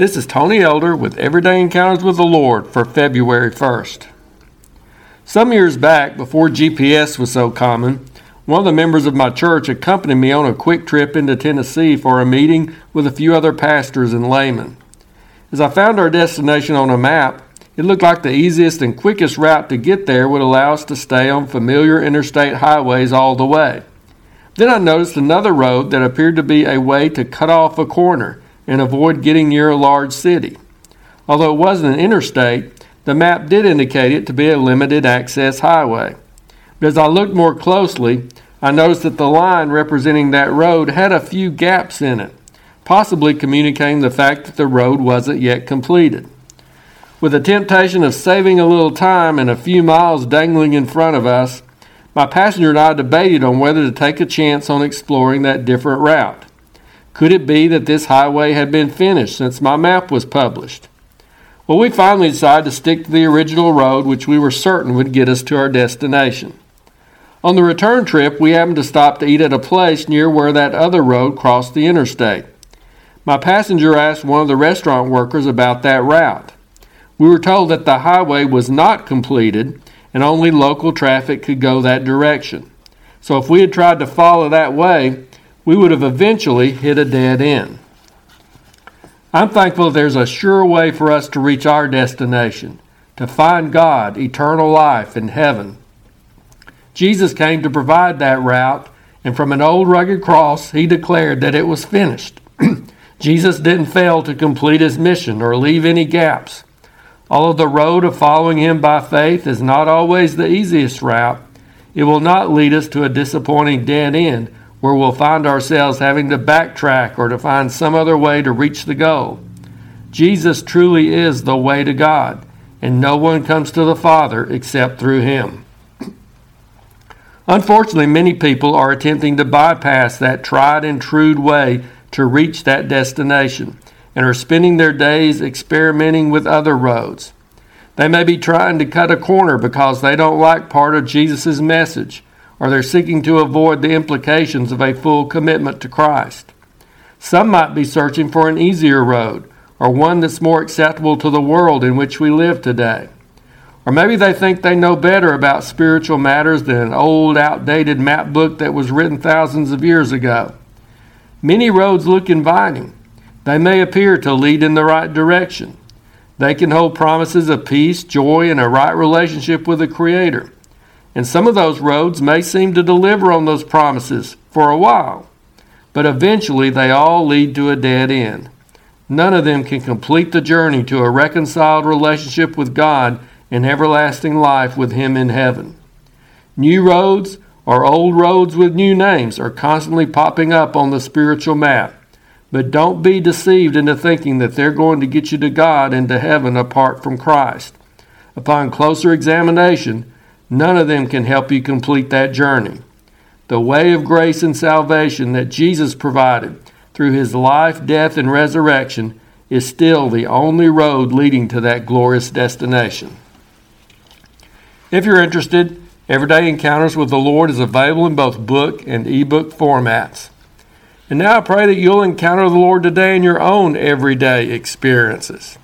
This is Tony Elder with Everyday Encounters with the Lord for February 1st. Some years back, before GPS was so common, one of the members of my church accompanied me on a quick trip into Tennessee for a meeting with a few other pastors and laymen. As I found our destination on a map, it looked like the easiest and quickest route to get there would allow us to stay on familiar interstate highways all the way. Then I noticed another road that appeared to be a way to cut off a corner and avoid getting near a large city. Although it wasn't an interstate, the map did indicate it to be a limited access highway. But as I looked more closely, I noticed that the line representing that road had a few gaps in it, possibly communicating the fact that the road wasn't yet completed. With the temptation of saving a little time and a few miles dangling in front of us, my passenger and I debated on whether to take a chance on exploring that different route. Could it be that this highway had been finished since my map was published? Well, we finally decided to stick to the original road, which we were certain would get us to our destination. On the return trip, we happened to stop to eat at a place near where that other road crossed the interstate. My passenger asked one of the restaurant workers about that route. We were told that the highway was not completed and only local traffic could go that direction. So if we had tried to follow that way, we would have eventually hit a dead end. I'm thankful there's a sure way for us to reach our destination, to find God, eternal life in heaven. Jesus came to provide that route, and from an old rugged cross, he declared that it was finished. Jesus didn't fail to complete his mission or leave any gaps. Although the road of following him by faith is not always the easiest route, it will not lead us to a disappointing dead end where we'll find ourselves having to backtrack or to find some other way to reach the goal. Jesus truly is the way to God, and no one comes to the Father except through him. Unfortunately, many people are attempting to bypass that tried and true way to reach that destination and are spending their days experimenting with other roads. They may be trying to cut a corner because they don't like part of Jesus' message or they're seeking to avoid the implications of a full commitment to Christ. Some might be searching for an easier road, or one that's more acceptable to the world in which we live today. Or maybe they think they know better about spiritual matters than an old, outdated map book that was written thousands of years ago. Many roads look inviting. They may appear to lead in the right direction. They can hold promises of peace, joy, and a right relationship with the Creator. And some of those roads may seem to deliver on those promises for a while, but eventually they all lead to a dead end. None of them can complete the journey to a reconciled relationship with God and everlasting life with Him in heaven. New roads or old roads with new names are constantly popping up on the spiritual map. But don't be deceived into thinking that they're going to get you to God and to heaven apart from Christ. Upon closer examination, None of them can help you complete that journey. The way of grace and salvation that Jesus provided through his life, death, and resurrection is still the only road leading to that glorious destination. If you're interested, Everyday Encounters with the Lord is available in both book and ebook formats. And now I pray that you'll encounter the Lord today in your own everyday experiences.